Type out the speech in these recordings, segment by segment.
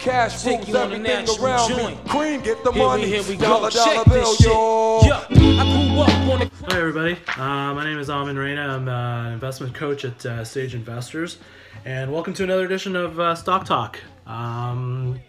Cash Take rules you on a everything around joint. me. Cream, get the Here we, money. here we dollar, go. dollar Check bill, this shit. yo. Yeah, I grew up on the Hi, everybody. Uh, my name is Alvin Reyna. I'm uh, an investment coach at uh, Sage Investors, and welcome to another edition of uh, Stock Talk. Um,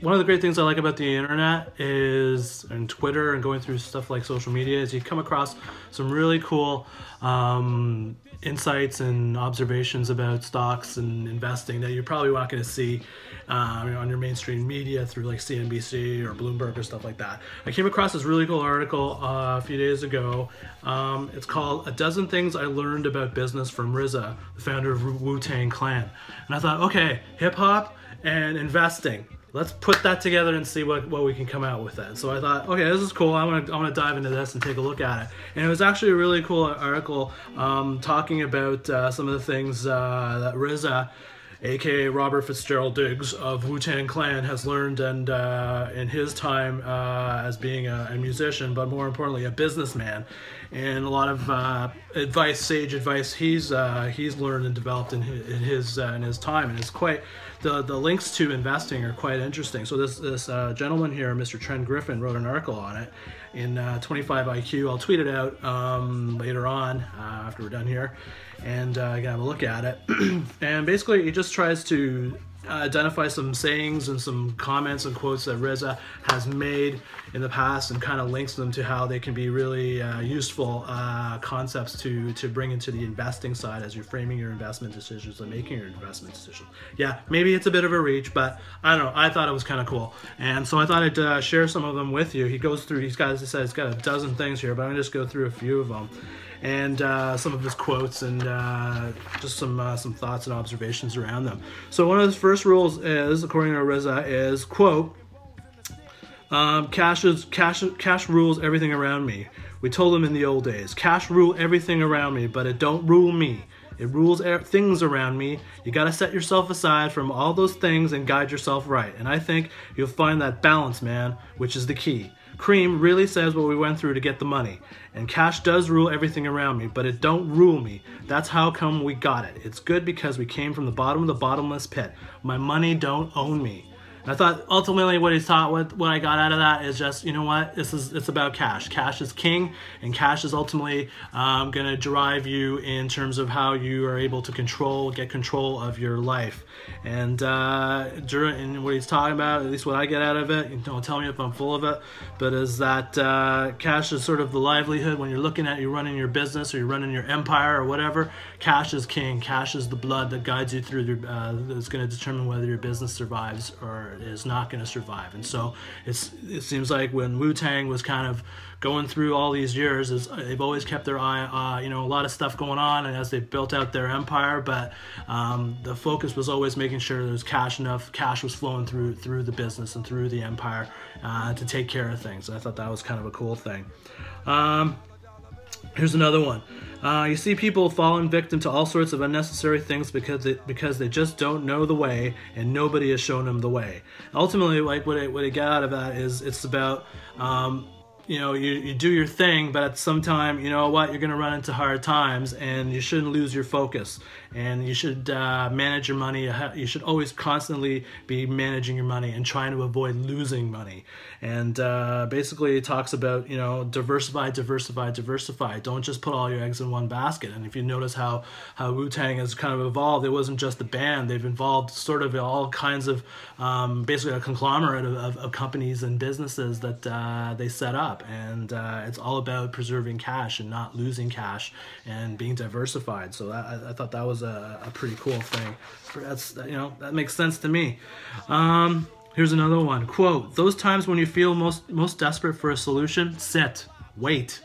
one of the great things I like about the internet is, and Twitter, and going through stuff like social media, is you come across some really cool um, insights and observations about stocks and investing that you're probably not going to see uh, on your mainstream media through like CNBC or Bloomberg or stuff like that. I came across this really cool article uh, a few days ago. Um, it's called "A Dozen Things I Learned About Business from RZA, the founder of Wu Tang Clan," and I thought, okay, hip hop and investing. Let's put that together and see what, what we can come out with that. So I thought, okay, this is cool. I want to I want to dive into this and take a look at it. And it was actually a really cool article um, talking about uh, some of the things uh, that RZA aka Robert Fitzgerald Diggs of Wu Tang Clan, has learned and uh, in his time uh, as being a, a, musician, but more importantly, a businessman, and a lot of uh, advice, sage advice, he's uh, he's learned and developed in his in his, in his time, and it's quite the the links to investing are quite interesting. So this this uh, gentleman here, Mr. Tren Griffin, wrote an article on it in 25 IQ. I'll tweet it out um, later on after we're done here and uh, can have a look at it. and basically, he just tries to identify some sayings and some comments and quotes that RZA has made in the past and kind of links them to how they can be really uh, useful uh, concepts to to bring into the investing side as you're framing your investment decisions and making your investment decisions. Yeah, maybe it's a bit of a reach, but I don't know. I thought it was kind of cool, and so I thought I'd uh, share some of them with you. He goes through. He's got, as I said, he's got a dozen things here, but I'm gonna just go through a few of them and uh, some of his quotes and uh, just some uh, some thoughts and observations around them. So one of his first rules is, according to RZA, is quote. Um, cash is cash. Cash rules everything around me. We told him in the old days, cash rule everything around me, but it don't rule me. It rules things around me. You got to set yourself aside from all those things and guide yourself right. And I think you'll find that balance, man, which is the key. Cream really says what we went through to get the money. And cash does rule everything around me, but it don't rule me. That's how come we got it. It's good because we came from the bottom of the bottomless pit. My money don't own me. I thought ultimately what he taught, what, what I got out of that is just, you know what, this is it's about cash. Cash is king, and cash is ultimately um, going to drive you in terms of how you are able to control, get control of your life. And uh, during and what he's talking about, at least what I get out of it, don't tell me if I'm full of it, but is that uh, cash is sort of the livelihood when you're looking at you running your business or you're running your empire or whatever. Cash is king. Cash is the blood that guides you through. Uh, that's going to determine whether your business survives or is not going to survive. And so it's it seems like when Wu Tang was kind of going through all these years, is they've always kept their eye, uh, you know, a lot of stuff going on, and as they built out their empire, but um, the focus was always making sure there was cash enough, cash was flowing through through the business and through the empire uh, to take care of things. I thought that was kind of a cool thing. Um, here's another one. Uh, you see people falling victim to all sorts of unnecessary things because they, because they just don't know the way and nobody has shown them the way. Ultimately, like what I, what I get out of that is it's about um, you know you, you do your thing but at some time you know what you're going to run into hard times and you shouldn't lose your focus and you should uh, manage your money you should always constantly be managing your money and trying to avoid losing money. And uh, basically it talks about you know diversify diversify diversify. Don't just put all your eggs in one basket. And if you notice how how wu-tang has kind of evolved it wasn't just the band. They've involved sort of all kinds of um, basically a conglomerate of, of, of, companies and businesses that uh, they set up. And uh, it's all about preserving cash and not losing cash and being diversified. So that, I, I thought that was a, a, pretty cool thing that's you know that makes sense to me um, Here's another one. Quote, those times when you feel most most desperate for a solution, sit, wait.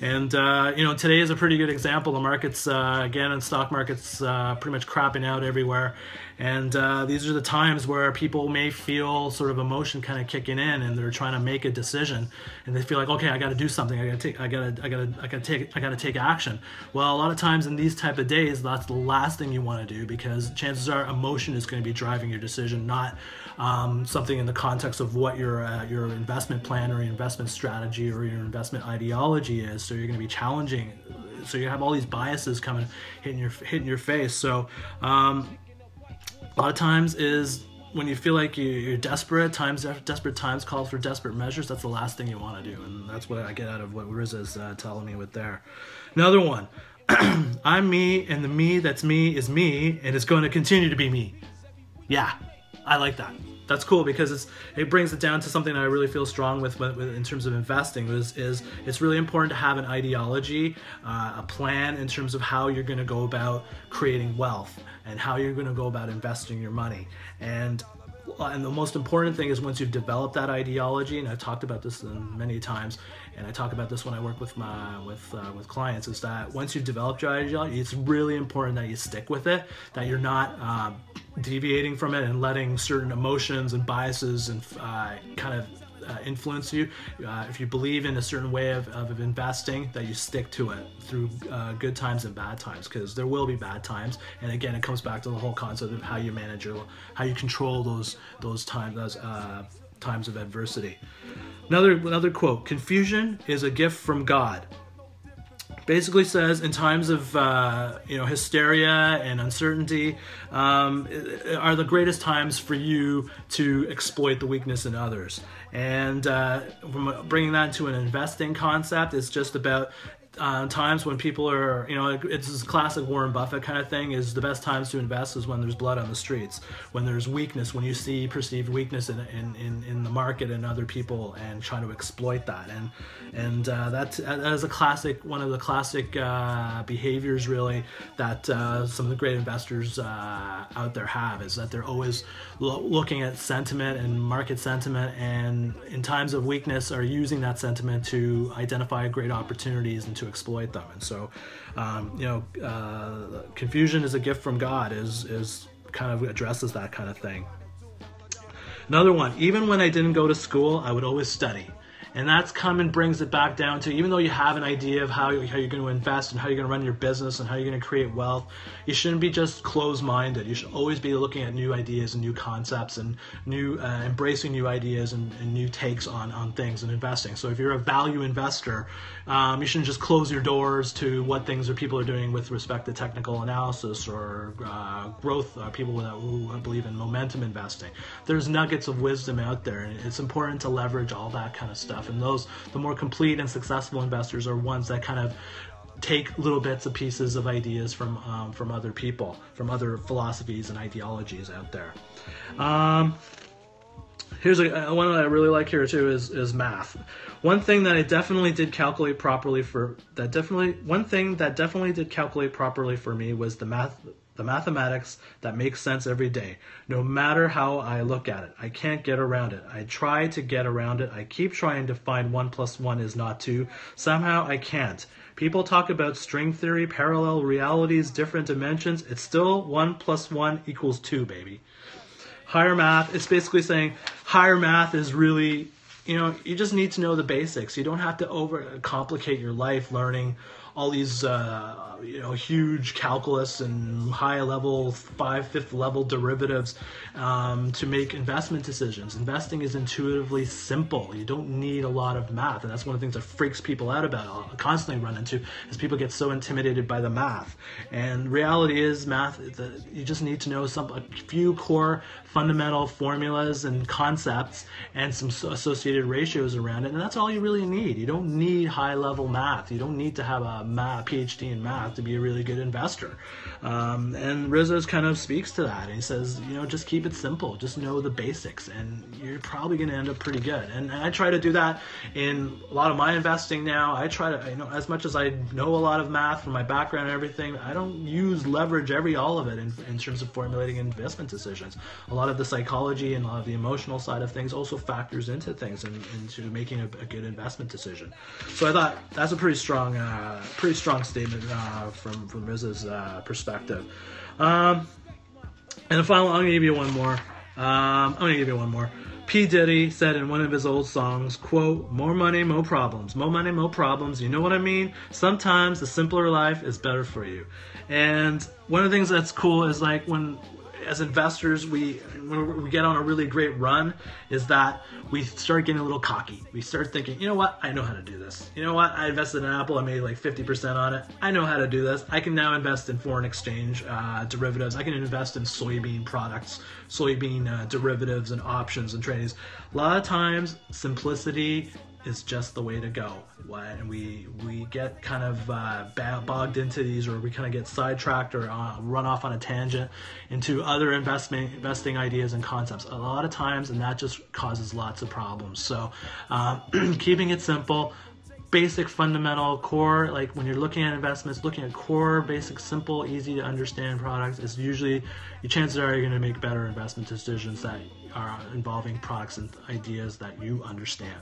And uh, you know, today is a pretty good example. The markets, uh, again, in stock markets, uh, pretty much crapping out everywhere. And uh, these are the times where people may feel sort of emotion kind of kicking in, and they're trying to make a decision, and they feel like, okay, I got to do something. I got to take. I got to. I got to. I got to take. I got to take action. Well, a lot of times in these type of days, that's the last thing you want to do because chances are emotion is going to be driving your decision, not um, something in the context of what your uh, your investment plan or your investment strategy or your investment ideology is. So you're going to be challenging. So you have all these biases coming hitting your hitting your face. So um, a lot of times is when you feel like you, you're desperate, times desperate times call for desperate measures. That's the last thing you want to do, and that's what I get out of what RZA's uh, telling me with there. Another one. I'm me, and the me that's me is me, and it's going to continue to be me. Yeah, I like that. That's cool because it's it brings it down to something that I really feel strong with, with, in terms of investing. Is is it's really important to have an ideology, uh, a plan in terms of how you're going to go about creating wealth and how you're going to go about investing your money. And and the most important thing is once you've developed that ideology, and I've talked about this many times, and I talk about this when I work with my with uh, with clients, is that once you've developed your ideology, it's really important that you stick with it, that you're not uh, deviating from it and letting certain emotions and biases and uh, kind of uh, influence you. Uh, if you believe in a certain way of, of investing, that you stick to it through uh, good times and bad times, because there will be bad times. And again, it comes back to the whole concept of how you manage your, how you control those those times, those uh, times of adversity. Another another quote: "Confusion is a gift from God." Basically says in times of uh, you know hysteria and uncertainty um, are the greatest times for you to exploit the weakness in others. And uh, bringing that into an investing concept is just about uh, times when people are, you know, it's this classic Warren Buffett kind of thing. Is the best times to invest is when there's blood on the streets, when there's weakness, when you see perceived weakness in in, in, in the market and other people, and trying to exploit that. And and uh, that that is a classic, one of the classic uh, behaviors really that uh, some of the great investors uh, out there have is that they're always lo- looking at sentiment and market sentiment, and in times of weakness are using that sentiment to identify great opportunities and to exploit them. And so, um, you know, uh, confusion is a gift from God is is kind of addresses that kind of thing. Another one, even when I didn't go to school, I would always study. And that's come and brings it back down to even though you have an idea of how, how you're going to invest and how you're going to run your business and how you're going to create wealth, you shouldn't be just closed minded. You should always be looking at new ideas and new concepts and new uh, embracing new ideas and, and, new takes on, on things and investing. So if you're a value investor, um, you shouldn't just close your doors to what things or people are doing with respect to technical analysis or uh, growth. Uh, people that, who believe in momentum investing. There's nuggets of wisdom out there, and it's important to leverage all that kind of stuff. And those, the more complete and successful investors, are ones that kind of take little bits of pieces of ideas from um, from other people, from other philosophies and ideologies out there. Um, here's a one that I really like here too is is math. One thing that I definitely did calculate properly for that definitely one thing that definitely did calculate properly for me was the math the mathematics that makes sense every day, no matter how I look at it. I can't get around it. I try to get around it. I keep trying to find 1 plus 1 is not 2. Somehow I can't. People talk about string theory, parallel realities, different dimensions. It's still 1 plus 1 equals 2, baby. Higher math, it's basically saying higher math is really, you know, you just need to know the basics. You don't have to overcomplicate your life learning all these uh, you know huge calculus and high level five fifth level derivatives um, to make investment decisions. Investing is intuitively simple. You don't need a lot of math. And that's one of the things that freaks people out about i constantly run into is people get so intimidated by the math. And reality is math you just need to know some a few core fundamental formulas and concepts and some associated ratios around it. And that's all you really need. You don't need high level math. You don't need to have a math, PhD in math to be a really good investor. Um, and RZA's kind of speaks to that. He says, you know, just keep it simple, just know the basics, and you're probably going to end up pretty good. And, and, I try to do that in a lot of my investing now. I try to, you know, as much as I know a lot of math from my background and everything, I don't use leverage every all of it in, in terms of formulating investment decisions. A lot of the psychology and a lot of the emotional side of things also factors into things and into making a, a good investment decision. So I thought that's a pretty strong, uh, pretty strong statement uh, from from RZA's uh, perspective. Um, and the final, I'm gonna give you one more. Um, I'm gonna give you one more. P Diddy said in one of his old songs, "quote More money, more problems. More money, more problems. You know what I mean? Sometimes the simpler life is better for you." And one of the things that's cool is like when as investors, we when we get on a really great run, is that we start getting a little cocky. We start thinking, you know what, I know how to do this. You know what, I invested in Apple, I made like 50% on it. I know how to do this. I can now invest in foreign exchange uh, derivatives. I can invest in soybean products, soybean uh, derivatives, and options and trades. A lot of times, simplicity is just the way to go. And we we get kind of uh, bogged into these, or we kind of get sidetracked, or uh, run off on a tangent into other investment investing ideas and concepts. A lot of times, and that just causes lots of problems. So, um, keeping it simple. Basic, fundamental, core. Like when you're looking at investments, looking at core, basic, simple, easy to understand products is usually your chances are you're going to make better investment decisions that are involving products and ideas that you understand.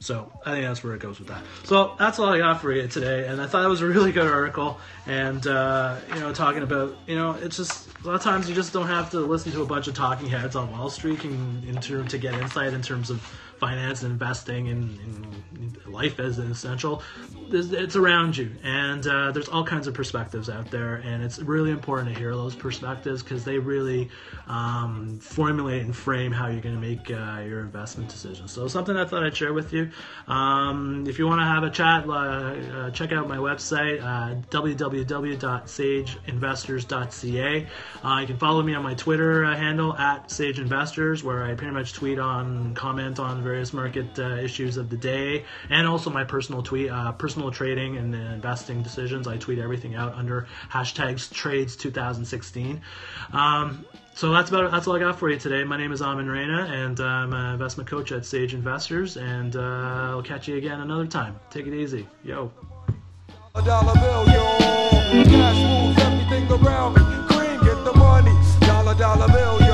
So I think that's where it goes with that. So that's all I got for you today, and I thought it was a really good article. And uh, you know, talking about you know, it's just a lot of times you just don't have to listen to a bunch of talking heads on Wall Street in, in to get insight in terms of finance and investing and, and life as an essential. It's around you, and uh, there's all kinds of perspectives out there, and it's really important to hear those perspectives because they really um, formulate and frame how you're going to make uh, your investment decisions. So something I thought I'd share with you. Um, if you want to have a chat, uh, uh check out my website uh, www.sageinvestors.ca. Uh, you can follow me on my Twitter handle at sageinvestors, where I pretty much tweet on, comment on various market uh, issues of the day, and also my personal tweet, uh, personal trading and investing decisions. I tweet everything out under hashtags trades 2016. Um, so that's about that's all I got for you today. My name is Amin Reina, and I'm an investment coach at Sage Investors. And uh, I'll catch you again another time. Take it easy, yo. Dollar bill, yo. Cash moves everything around me. Cream, get the money. Dollar dollar bill, yo.